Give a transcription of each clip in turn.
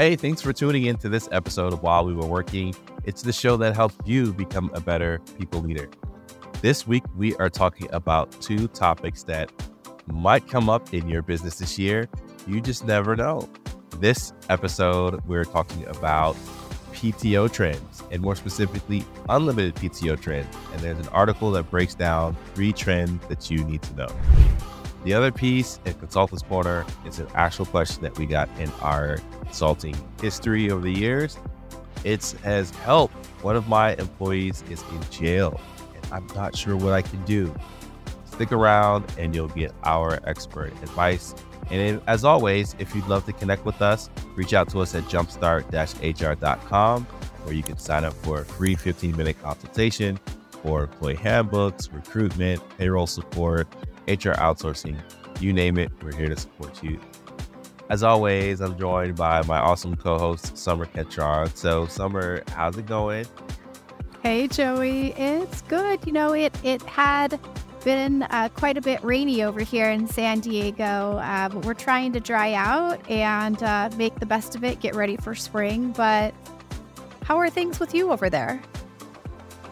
Hey, thanks for tuning in to this episode of While We Were Working. It's the show that helps you become a better people leader. This week, we are talking about two topics that might come up in your business this year. You just never know. This episode, we're talking about PTO trends and more specifically, unlimited PTO trends. And there's an article that breaks down three trends that you need to know. The other piece in Consultants Corner is an actual question that we got in our consulting history over the years. It has helped. One of my employees is in jail, and I'm not sure what I can do. Stick around, and you'll get our expert advice. And as always, if you'd love to connect with us, reach out to us at jumpstart-hr.com, where you can sign up for a free 15-minute consultation for employee handbooks, recruitment, payroll support, HR outsourcing, you name it, we're here to support you. As always, I'm joined by my awesome co-host Sommer Ketron. So, Sommer, how's it going? Hey, Joey, it's good. You know, it it had been uh, quite a bit rainy over here in San Diego, uh, but we're trying to dry out and uh, make the best of it. Get ready for spring. But how are things with you over there?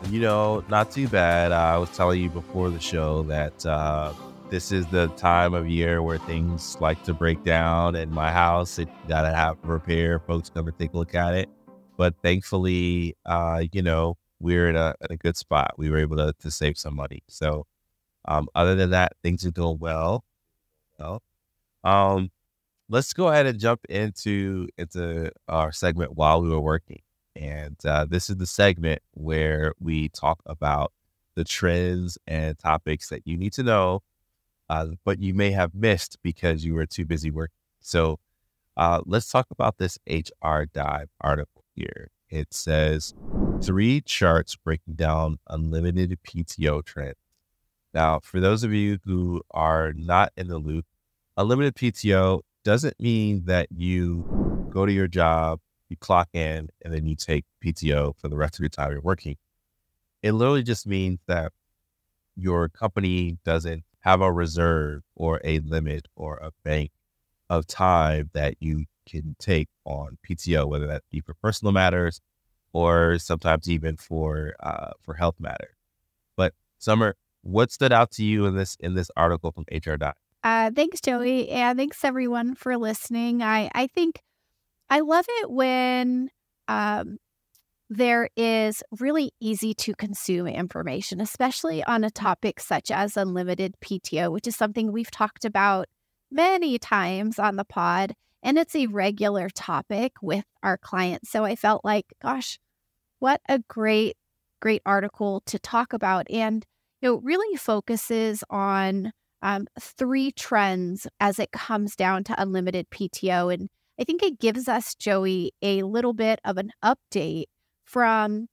You know, not too bad. I was telling you before the show that uh, this is the time of year where things like to break down in my house. It gotta have repair. Folks come and take a look at it. But thankfully, uh, you know, we're in a, in a good spot. We were able to, to save some money. So, um, other than that, things are going well. Well, um, let's go ahead and jump into into our segment while we were working. And uh, this is the segment where we talk about the trends and topics that you need to know uh, but you may have missed because you were too busy working. So uh, let's talk about this HR Dive article here. It says three charts breaking down unlimited PTO trends. Now, for those of you who are not in the loop, unlimited PTO doesn't mean that you go to your job, you clock in, and then you take PTO for the rest of your time you're working. It literally just means that your company doesn't have a reserve or a limit or a bank of time that you can take on PTO, whether that be for personal matters or sometimes even for uh, for health matter. But Sommer, what stood out to you in this in this article from HR Dive? Uh, thanks, Joey, and thanks everyone for listening. I I think I love it when um, there is really easy to consume information, especially on a topic such as unlimited PTO, which is something we've talked about many times on the pod. And it's a regular topic with our clients. So I felt like, gosh, what a great, great article to talk about. And you know, really focuses on um, three trends as it comes down to unlimited PTO. And I think it gives us, Joey, a little bit of an update from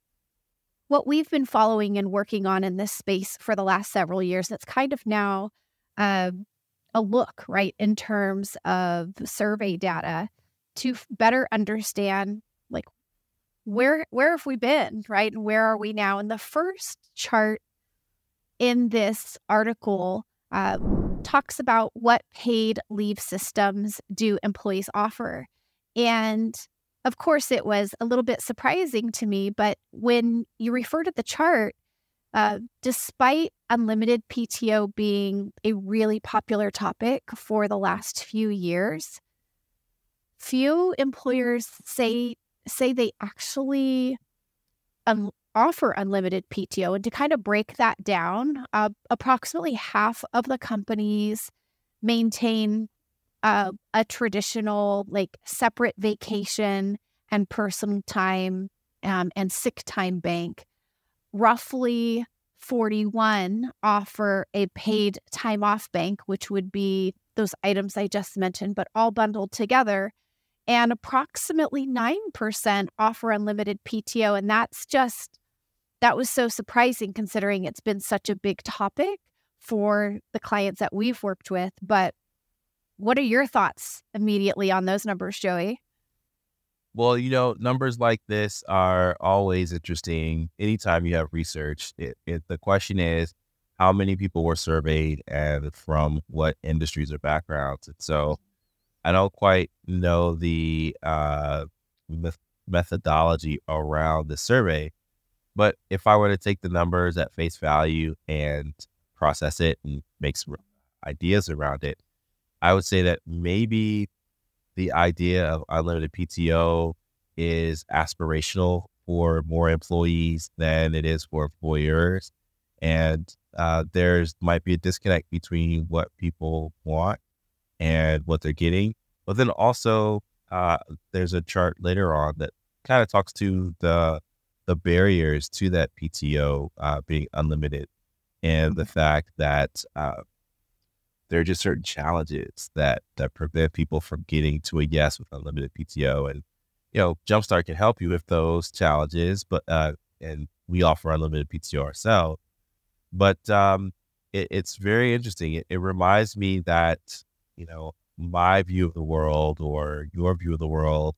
what we've been following and working on in this space for the last several years. It's kind of now uh, a look, right, in terms of survey data to better understand like where where have we been, right, and where are we now? And the first chart in this article uh, talks about what paid leave systems do employees offer, and of course, it was a little bit surprising to me, but when you refer to the chart, uh, despite unlimited PTO being a really popular topic for the last few years, few employers say say they actually um, offer unlimited PTO. And to kind of break that down, uh, approximately half of the companies maintain uh, a traditional like separate vacation and personal time um, and sick time bank. Roughly 41 offer a paid time off bank, which would be those items I just mentioned, but all bundled together. And approximately 9% offer unlimited PTO. And that's just, that was so surprising considering it's been such a big topic for the clients that we've worked with. But what are your thoughts immediately on those numbers, Joey? Well, you know, numbers like this are always interesting. Anytime you have research, it, it, the question is how many people were surveyed and from what industries or backgrounds. And so I don't quite know the uh, methodology around the survey, but if I were to take the numbers at face value and process it and make some ideas around it, I would say that maybe the idea of unlimited PTO is aspirational for more employees than it is for employers. And uh, there's might be a disconnect between what people want and what they're getting. But then also, uh, there's a chart later on that kind of talks to the the barriers to that PTO uh, being unlimited, and the mm-hmm. fact that uh, there are just certain challenges that that prevent people from getting to a yes with unlimited PTO. And you know, Jumpstart can help you with those challenges, but uh, and we offer unlimited PTO ourselves. But um, it, it's very interesting. It, it reminds me that you know my view of the world or your view of the world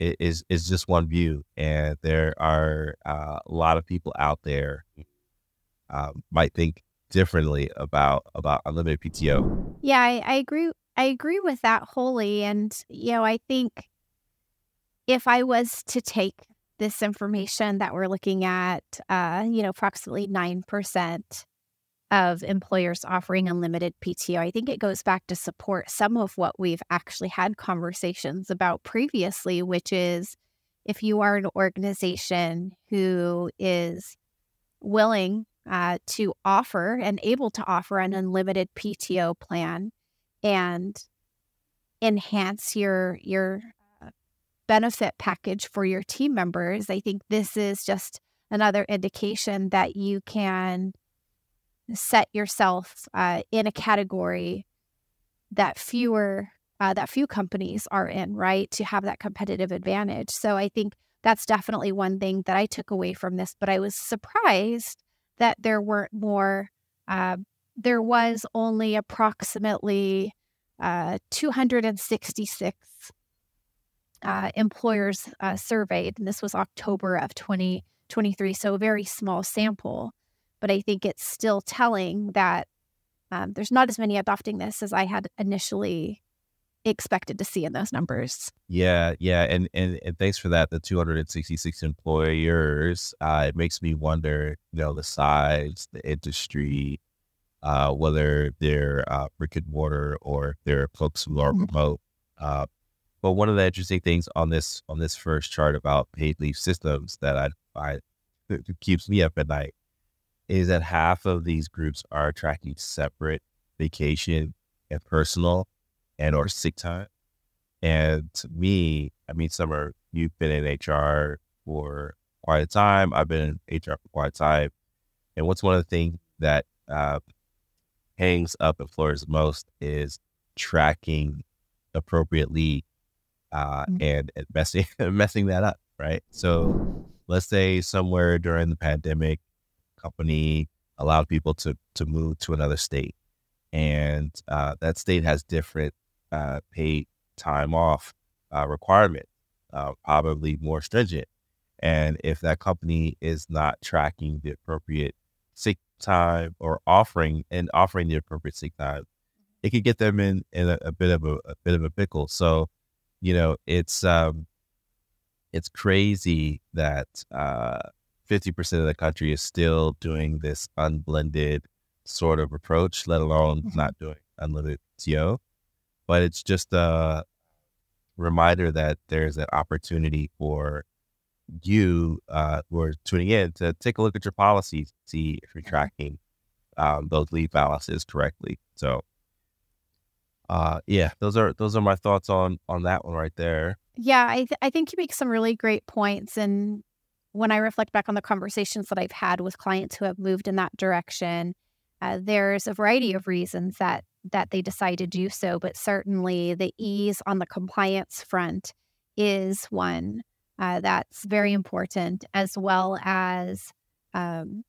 is is just one view, and there are uh, a lot of people out there um, might think differently about about unlimited PTO. Yeah, I, I agree. I agree with that wholly, and you know, I think if I was to take this information that we're looking at, uh, you know, approximately nine percent of employers offering unlimited PTO. I think it goes back to support some of what we've actually had conversations about previously, which is if you are an organization who is willing uh, to offer and able to offer an unlimited PTO plan and enhance your your uh, benefit package for your team members, I think this is just another indication that you can set yourself uh, in a category that fewer uh, that few companies are in, right? To have that competitive advantage. So I think that's definitely one thing that I took away from this. But I was surprised that there weren't more. Uh, there was only approximately uh, 266 uh, employers uh, surveyed, and this was October of 2023, so a very small sample but I think it's still telling that um, there's not as many adopting this as I had initially expected to see in those numbers. Yeah, yeah, and and, and thanks for that. The 266 employers. Uh, it makes me wonder, you know, the size, the industry, uh, whether they're uh, brick and mortar or they're folks who are mm-hmm. remote. Uh, but one of the interesting things on this on this first chart about paid leave systems that I I keeps me up at night is that half of these groups are tracking separate vacation and personal and or sick time. And to me, I mean, Sommer, you've been in HR for quite a time. I've been in HR for quite a time. And what's one of the things that uh, hangs up employers most is tracking appropriately uh, mm-hmm. and, and messing messing that up, right? So let's say somewhere during the pandemic, company allowed people to to move to another state, and uh, that state has different uh, paid time off uh, requirement, uh, probably more stringent. And if that company is not tracking the appropriate sick time or offering and offering the appropriate sick time, it could get them in in a, a bit of a, a, bit of a pickle. So, you know, it's um, it's crazy that uh, 50% of the country is still doing this unblended sort of approach, let alone mm-hmm. not doing unlimited TO. But it's just a reminder that there's an opportunity for you uh, who are tuning in to take a look at your policies, see if you're mm-hmm. tracking um, those lead balances correctly. So, uh, yeah, those are those are my thoughts on on that one right there. Yeah, I th- I think you make some really great points, and when I reflect back on the conversations that I've had with clients who have moved in that direction, uh, there's a variety of reasons that that they decide to do so, but certainly the ease on the compliance front is one uh, that's very important, as well as um,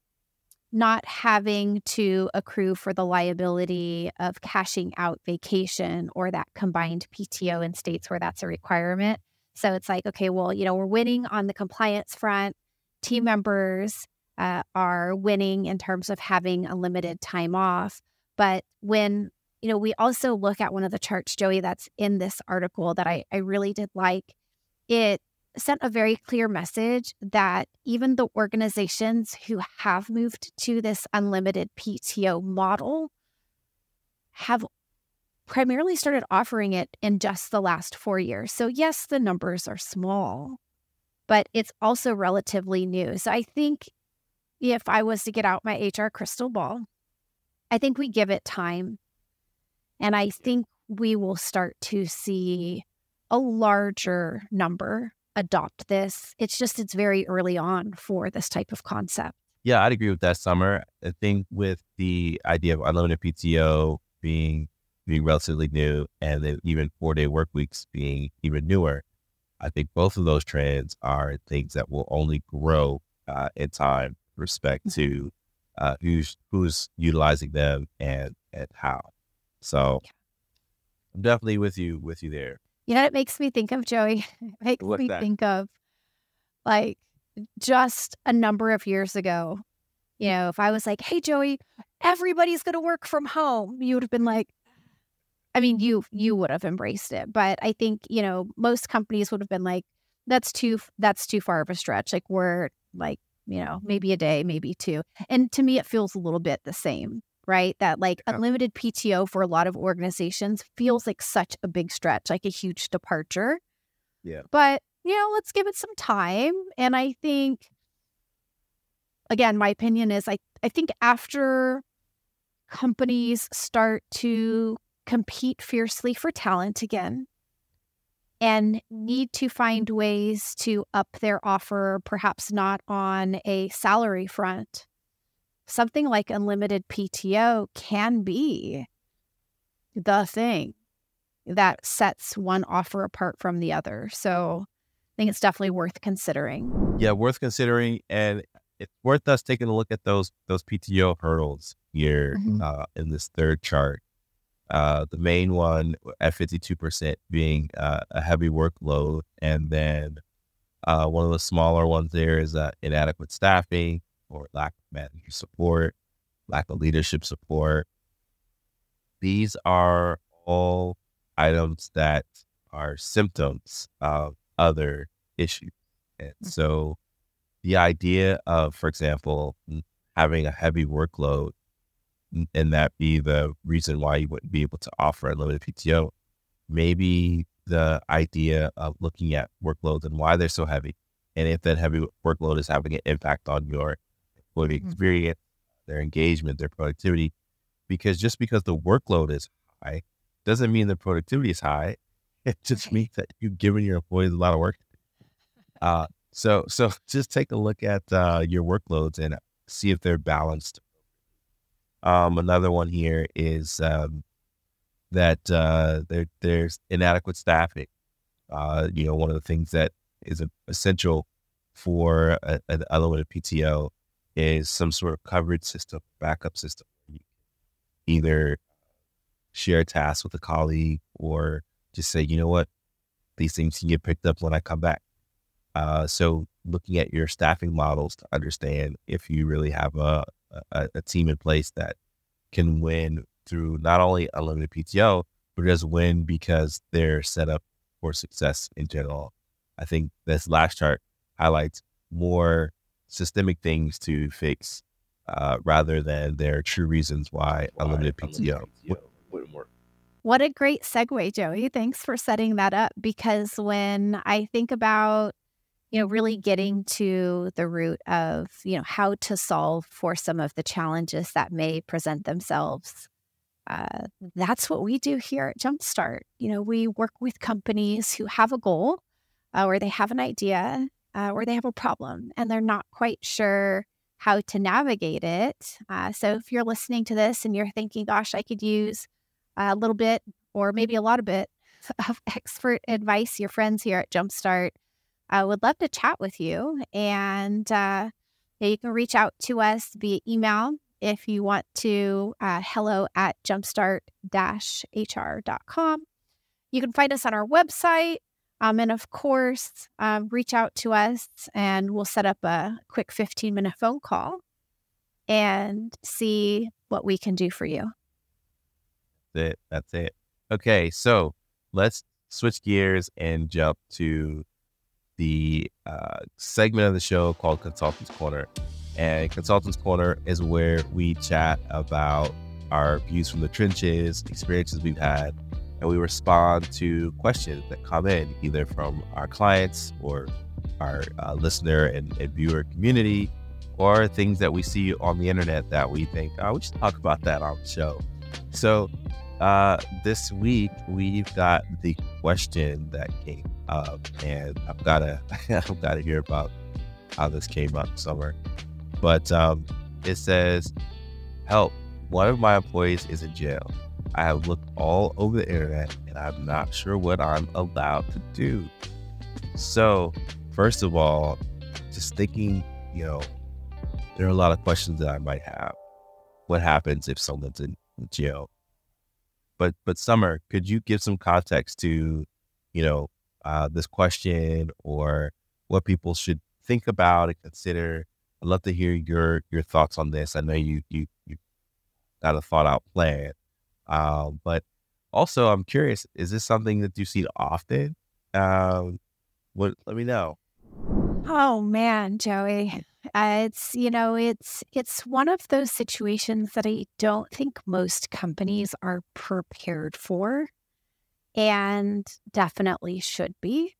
not having to accrue for the liability of cashing out vacation or that combined PTO in states where that's a requirement. So it's like, okay, well, you know, we're winning on the compliance front. Team members uh, are winning in terms of having a limited time off. But when you know, we also look at one of the charts, Joey, that's in this article that I, I really did like. It sent a very clear message that even the organizations who have moved to this unlimited PTO model have primarily started offering it in just the last four years. So, yes, the numbers are small, but it's also relatively new. So, I think if I was to get out my HR crystal ball, I think we give it time. And I think we will start to see a larger number adopt this. It's just, it's very early on for this type of concept. Yeah, I'd agree with that, Sommer. I think with the idea of unlimited PTO being being relatively new and then even four day work weeks being even newer, I think both of those trends are things that will only grow uh, in time respect mm-hmm. to uh, who's who's utilizing them and and how. So I'm definitely with you with you there. You know, it makes me think of Joey. It makes What's me that? think of like just a number of years ago. You know, if I was like, "Hey, Joey, everybody's going to work from home," you would have been like, I mean, you you would have embraced it, but I think you know most companies would have been like, "That's too that's too far of a stretch." Like we're like you know maybe a day, maybe two, and to me it feels a little bit the same right? That like yeah. unlimited PTO for a lot of organizations feels like such a big stretch, like a huge departure. Yeah. But, you know, let's give it some time. And I think, again, my opinion is I, I think after companies start to compete fiercely for talent again and need to find ways to up their offer, perhaps not on a salary front, something like unlimited PTO can be the thing that sets one offer apart from the other. So I think it's definitely worth considering. Yeah, worth considering. And it's worth us taking a look at those those PTO hurdles here mm-hmm. uh, in this third chart. Uh, the main one at 52% being uh, a heavy workload. And then uh, one of the smaller ones there is uh, inadequate staffing or lack of manager support, lack of leadership support. These are all items that are symptoms of other issues. And mm-hmm. so the idea of, for example, having a heavy workload and that be the reason why you wouldn't be able to offer a limited PTO, maybe the idea of looking at workloads and why they're so heavy. And if that heavy workload is having an impact on your employee mm-hmm. experience, their engagement, their productivity. Because just because the workload is high doesn't mean the productivity is high. It just means that you've given your employees a lot of work. Uh, so, so just take a look at uh, your workloads and see if they're balanced. Um, another one here is um, that uh, there, there's inadequate staffing. Uh, you know, one of the things that is essential for a, an unlimited PTO is some sort of coverage system, backup system. either share tasks with a colleague or just say, you know what, these things can get picked up when I come back. Uh, so looking at your staffing models to understand if you really have a, a, a team in place that can win through not only unlimited PTO, but just win because they're set up for success in general. I think this last chart highlights more systemic things to fix uh, rather than their true reasons why, why unlimited PTO, PTO wouldn't work. What a great segue, Joey. Thanks for setting that up because when I think about you know really getting to the root of you know how to solve for some of the challenges that may present themselves uh, that's what we do here at jumpstart you know we work with companies who have a goal uh, or they have an idea uh, or they have a problem and they're not quite sure how to navigate it. Uh, so if you're listening to this and you're thinking, gosh, I could use a little bit or maybe a lot of bit of expert advice, your friends here at Jumpstart uh, would love to chat with you. And uh, you can reach out to us via email if you want to, uh, hello at jumpstart hr.com. You can find us on our website, um, and of course, um, reach out to us and we'll set up a quick 15 minute phone call and see what we can do for you. it. That's it. Okay, so let's switch gears and jump to the uh, segment of the show called Consultants Corner. And Consultants Corner is where we chat about our views from the trenches, experiences we've had, and we respond to questions that come in either from our clients or our uh, listener and, and, viewer community or things that we see on the internet that we think, oh, we should talk about that on the show. So uh, this week we've got the question that came up, and I've gotta I've gotta hear about how this came up somewhere But um, it says, "Help! One of my employees is in jail. I have looked all over the internet, and I'm not sure what I'm allowed to do." So, first of all, just thinking, you know, there are a lot of questions that I might have. What happens if someone's in jail? But but Sommer, could you give some context to, you know, uh, this question or what people should think about and consider? I'd love to hear your your thoughts on this. I know you you you got a thought out plan, um, but also I'm curious: is this something that you see often? Um, what? Let me know. Oh man, Joey. Uh, it's you know it's it's one of those situations that I don't think most companies are prepared for, and definitely should be,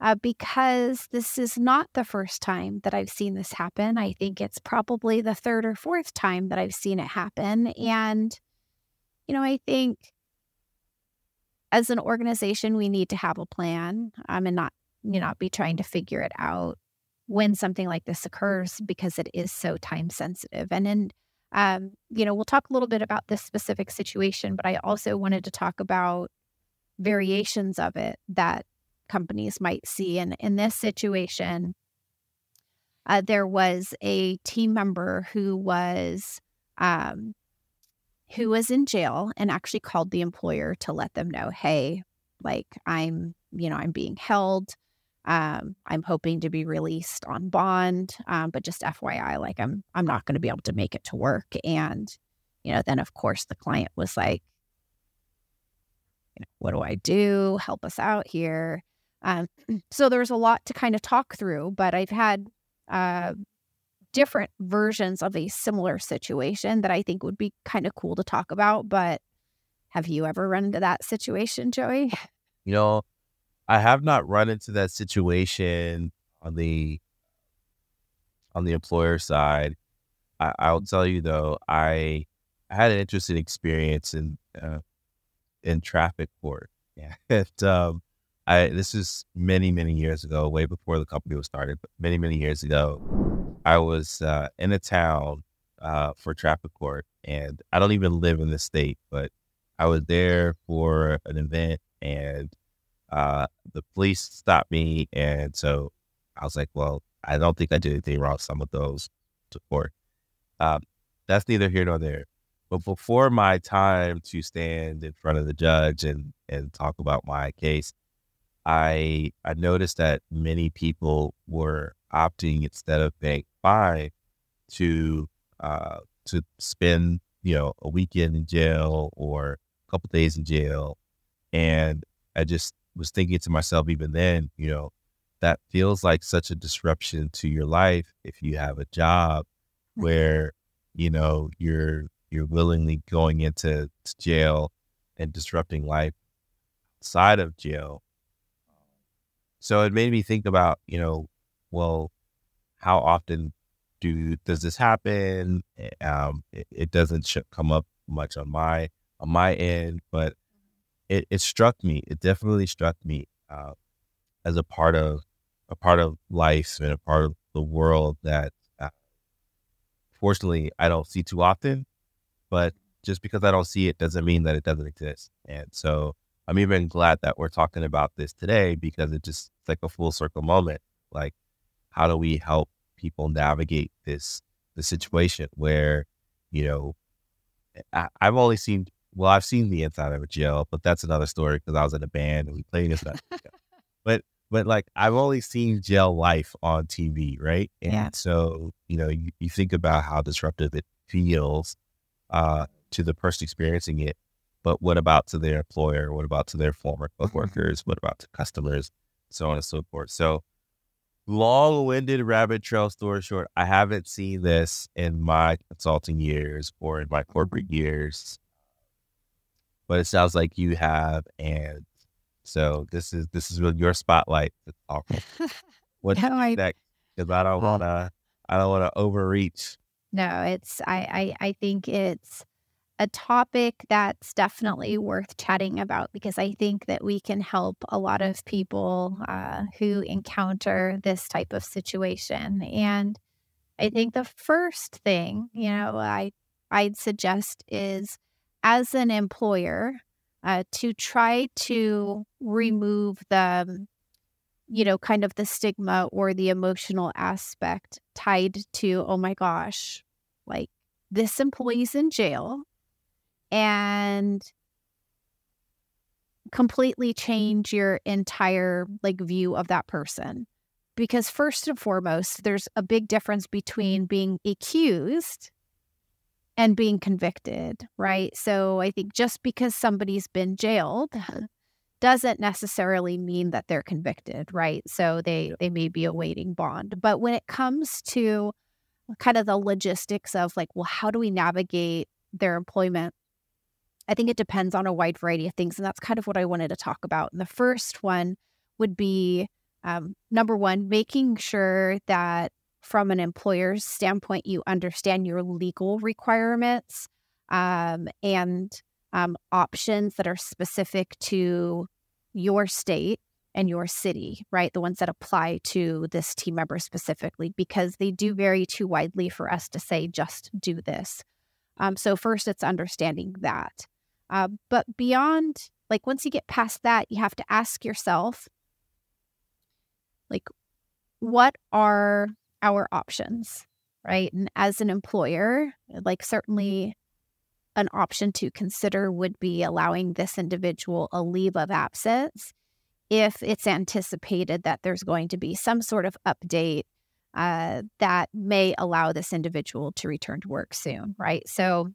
uh, because this is not the first time that I've seen this happen. I think it's probably the third or fourth time that I've seen it happen, and you know I think as an organization we need to have a plan um, and not you know not be trying to figure it out when something like this occurs because it is so time sensitive. And then, um, you know, we'll talk a little bit about this specific situation, but I also wanted to talk about variations of it that companies might see. And in this situation, uh, there was a team member who was um, who was in jail and actually called the employer to let them know, hey, like I'm, you know, I'm being held. Um, I'm hoping to be released on bond, um, but just FYI, like I'm I'm not going to be able to make it to work. And you know, then of course the client was like, you know, what do I do? Help us out here. Um, so there's a lot to kind of talk through, but I've had uh, different versions of a similar situation that I think would be kind of cool to talk about. But have you ever run into that situation, Joey? You know, I have not run into that situation on the on the employer side. I, I'll tell you though, I, I had an interesting experience in uh, in traffic court. Yeah, and, um, I this is many many years ago, way before the company was started, but many many years ago, I was uh, in a town uh, for traffic court, and I don't even live in the state, but I was there for an event, and uh, the police stopped me, and so I was like, "Well, I don't think I did anything wrong." Some of those to court. Um, that's neither here nor there. But before my time to stand in front of the judge and and talk about my case, I I noticed that many people were opting instead of paying fine to uh, to spend you know a weekend in jail or a couple days in jail, and I just was thinking to myself even then, you know, that feels like such a disruption to your life if you have a job where, you know, you're you're willingly going into jail and disrupting life outside of jail. So it made me think about, you know, well, how often do does this happen? Eh, um, it, it doesn't sh- come up much on my on my end, but it, it struck me. It definitely struck me uh, as a part of a part of life and a part of the world that, uh, fortunately, I don't see too often. But just because I don't see it doesn't mean that it doesn't exist. And so I'm even glad that we're talking about this today because it just it's like a full circle moment. Like, how do we help people navigate this the situation where, you know, I, I've only seen well, I've seen the inside of a jail, but that's another story because I was in a band and we played this. but but like I've only seen jail life on TV, right? And yeah. so you know you, you think about how disruptive it feels uh, to the person experiencing it, but what about to their employer? What about to their former coworkers? What about to customers? So on and so forth. So long-winded rabbit trail story short, I haven't seen this in my consulting years or in my corporate years. But it sounds like you have and so this is this is really your spotlight to talk. What's no, I, next? Because I don't wanna I don't wanna overreach. No, it's I, I I think it's a topic that's definitely worth chatting about because I think that we can help a lot of people uh, who encounter this type of situation. And I think the first thing, you know, I I'd suggest is as an employer uh, to try to remove the you know kind of the stigma or the emotional aspect tied to oh my gosh like this employee's in jail and completely mm-hmm. change your entire like view of that person. Because first and foremost there's a big difference mm-hmm. between being accused and being convicted right? Mm-hmm. So i think just because somebody's been jailed doesn't necessarily mean that they're convicted right? So they they may be awaiting bond. But when it comes to kind of the logistics of like well how do we navigate their employment I think it depends on a wide variety of things. And that's kind of what I wanted to talk about. And the first one would be um, number one, making sure that from an employer's standpoint, you understand your legal requirements um, and um, options that are specific to your state and your city, right? The ones that apply to this team member specifically, because they do vary too widely for us to say, just do this. Um, so, first, it's understanding that. Uh, but beyond, like, once you get past that, you have to ask yourself, like, what are our options, right? And as an employer, like, certainly an option to consider would be allowing this individual a leave of absence if it's anticipated that there's going to be some sort of update uh, that may allow this individual to return to work soon, right? So,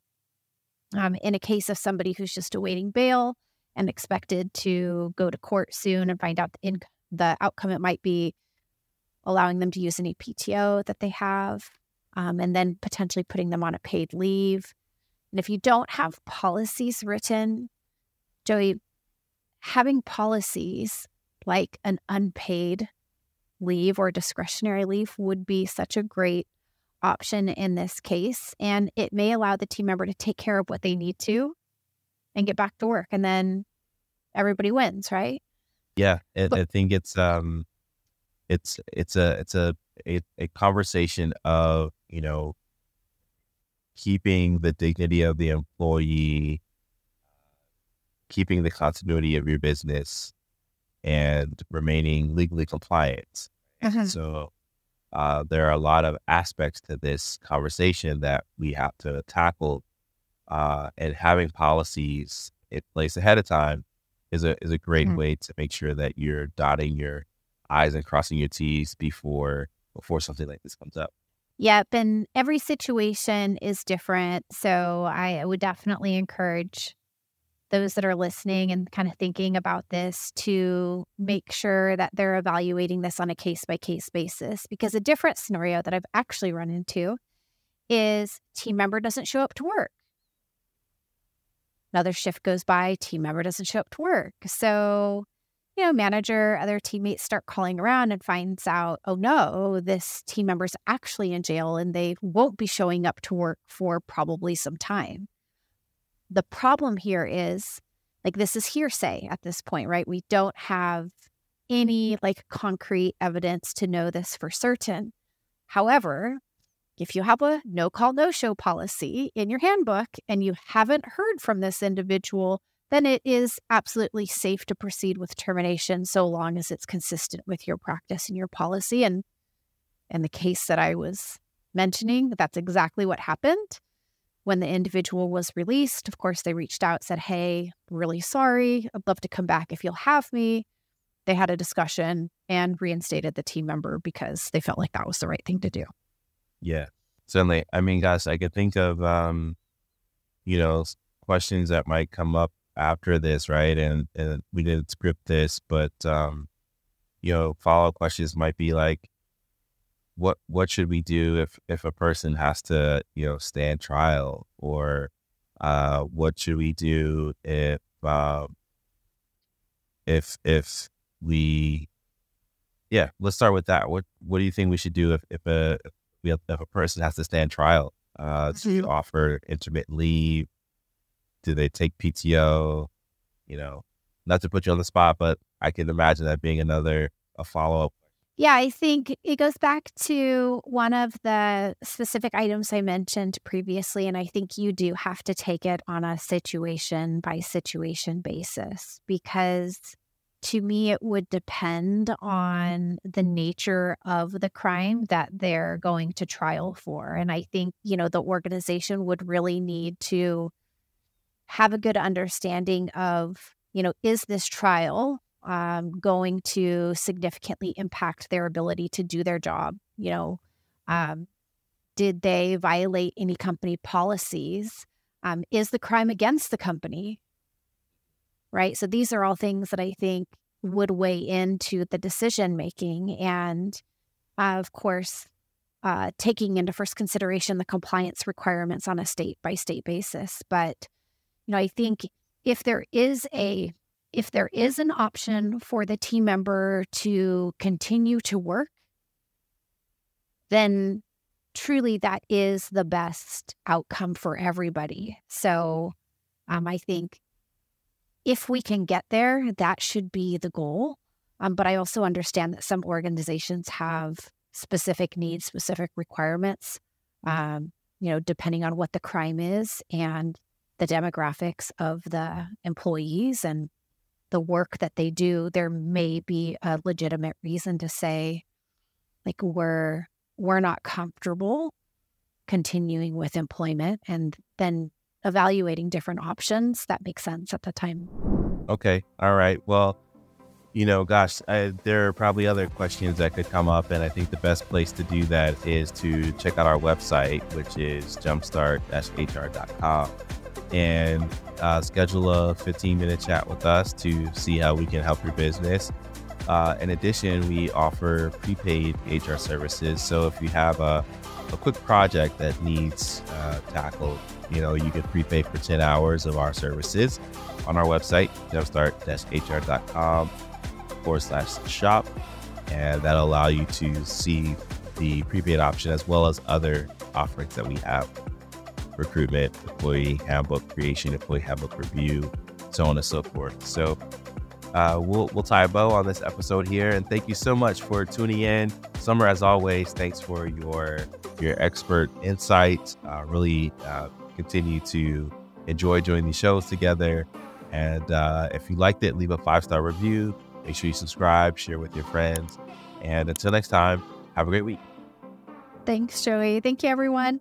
um, in a case of somebody who's just awaiting bail and expected to go to court soon and find out the, in- the outcome, it might be allowing them to use any PTO that they have, um, and then potentially putting them on a paid leave. And if you don't have policies written, Joey, having policies like an unpaid leave or discretionary leave would be such a great option in this case. And it may allow the team member to take care of what they need to and get back to work. And then everybody wins, right? Yeah. It, but, I think it's, um, it's, it's a, it's a, a, a conversation of, you know, keeping the dignity of the employee, keeping the continuity of your business, and remaining legally compliant. Uh-huh. So uh, there are a lot of aspects to this conversation that we have to tackle, uh, and having policies in place ahead of time is a is a great mm-hmm. way to make sure that you're dotting your I's and crossing your T's before before something like this comes up. Yep, and every situation is different, so I would definitely encourage those that are listening and kind of thinking about this to make sure that they're evaluating this on a case by case basis. Because a different scenario that I've actually run into is team member doesn't show up to work. Another shift goes by, team member doesn't show up to work. So, you know, manager, other teammates start calling around and finds out, oh no, this team member's actually in jail and they won't be showing up to work for probably some time the problem here is like this is hearsay at this point, right? We don't have any mm-hmm. like concrete evidence to know this for certain. However, if you have a no call, no show policy in your handbook and you haven't heard from this individual, then it is absolutely safe to proceed with termination so long as it's consistent with your practice and your policy. And in the case that I was mentioning, that's exactly what happened when the individual was released, of course, they reached out, said, Hey, really sorry. I'd love to come back if you'll have me. They had a discussion and reinstated the team member because they felt like that was the right thing to do. Yeah, certainly. I mean, guys, I could think of, um, you know, questions that might come up after this, right? And and we didn't script this, but um, you know, follow up questions might be like, what what should we do if if a person has to you know stand trial, or uh, what should we do if um, if if we yeah, let's start with that. What what do you think we should do if if a if a person has to stand trial? Uh, mm-hmm. offer intermittent leave? Do they take PTO? You know, not to put you on the spot, but I can imagine that being another a follow up. Yeah, I think it goes back to one of the specific items I mentioned previously. And I think you do have to take it on a situation by situation basis because to me, it would depend mm-hmm. on the nature of the crime that they're going to trial for. And I think, you know, the organization would really need to have a good understanding of, you know, is this trial um, going to significantly impact their ability to do their job? You know, um, did they violate any company policies? Um, is the crime against the company? right? So these are all things that I think would weigh into the decision making. And uh, of course, uh, taking into first consideration the compliance requirements on a state by state basis. But, you know, I think if there is a if there is an option for the team member to continue to work, then truly that is the best outcome for everybody. So um, I think if we can get there, that should be the goal. Um, but I also understand that some organizations have specific needs, specific requirements, um, you know, depending on what the crime is and the demographics of the employees and the work that they do, there may be a legitimate reason to say, like, we're we're not comfortable continuing with employment and then evaluating different options that make sense at the time. Okay. All right. Well, you know, gosh, I, there are probably other questions that could come up. And I think the best place to do that is to check out our website, which is jumpstart-hr.com and uh, schedule a 15 minute chat with us to see how we can help your business. Uh, in addition, we offer prepaid HR services. So if you have a, a quick project that needs uh, tackled, you know, you can prepay for 10 hours of our services on our website, jumpstart-hr.com forward slash shop. And that'll allow you to see the prepaid option as well as other offerings that we have recruitment, employee handbook creation, employee handbook review, so on and so forth. So uh, we'll we'll tie a bow on this episode here, and thank you so much for tuning in. Sommer, as always, thanks for your your expert insight. Uh, really uh, continue to enjoy doing these shows together. And uh, if you liked it, leave a five star review. Make sure you subscribe, share with your friends. And until next time, have a great week. Thanks, Joey. Thank you, everyone.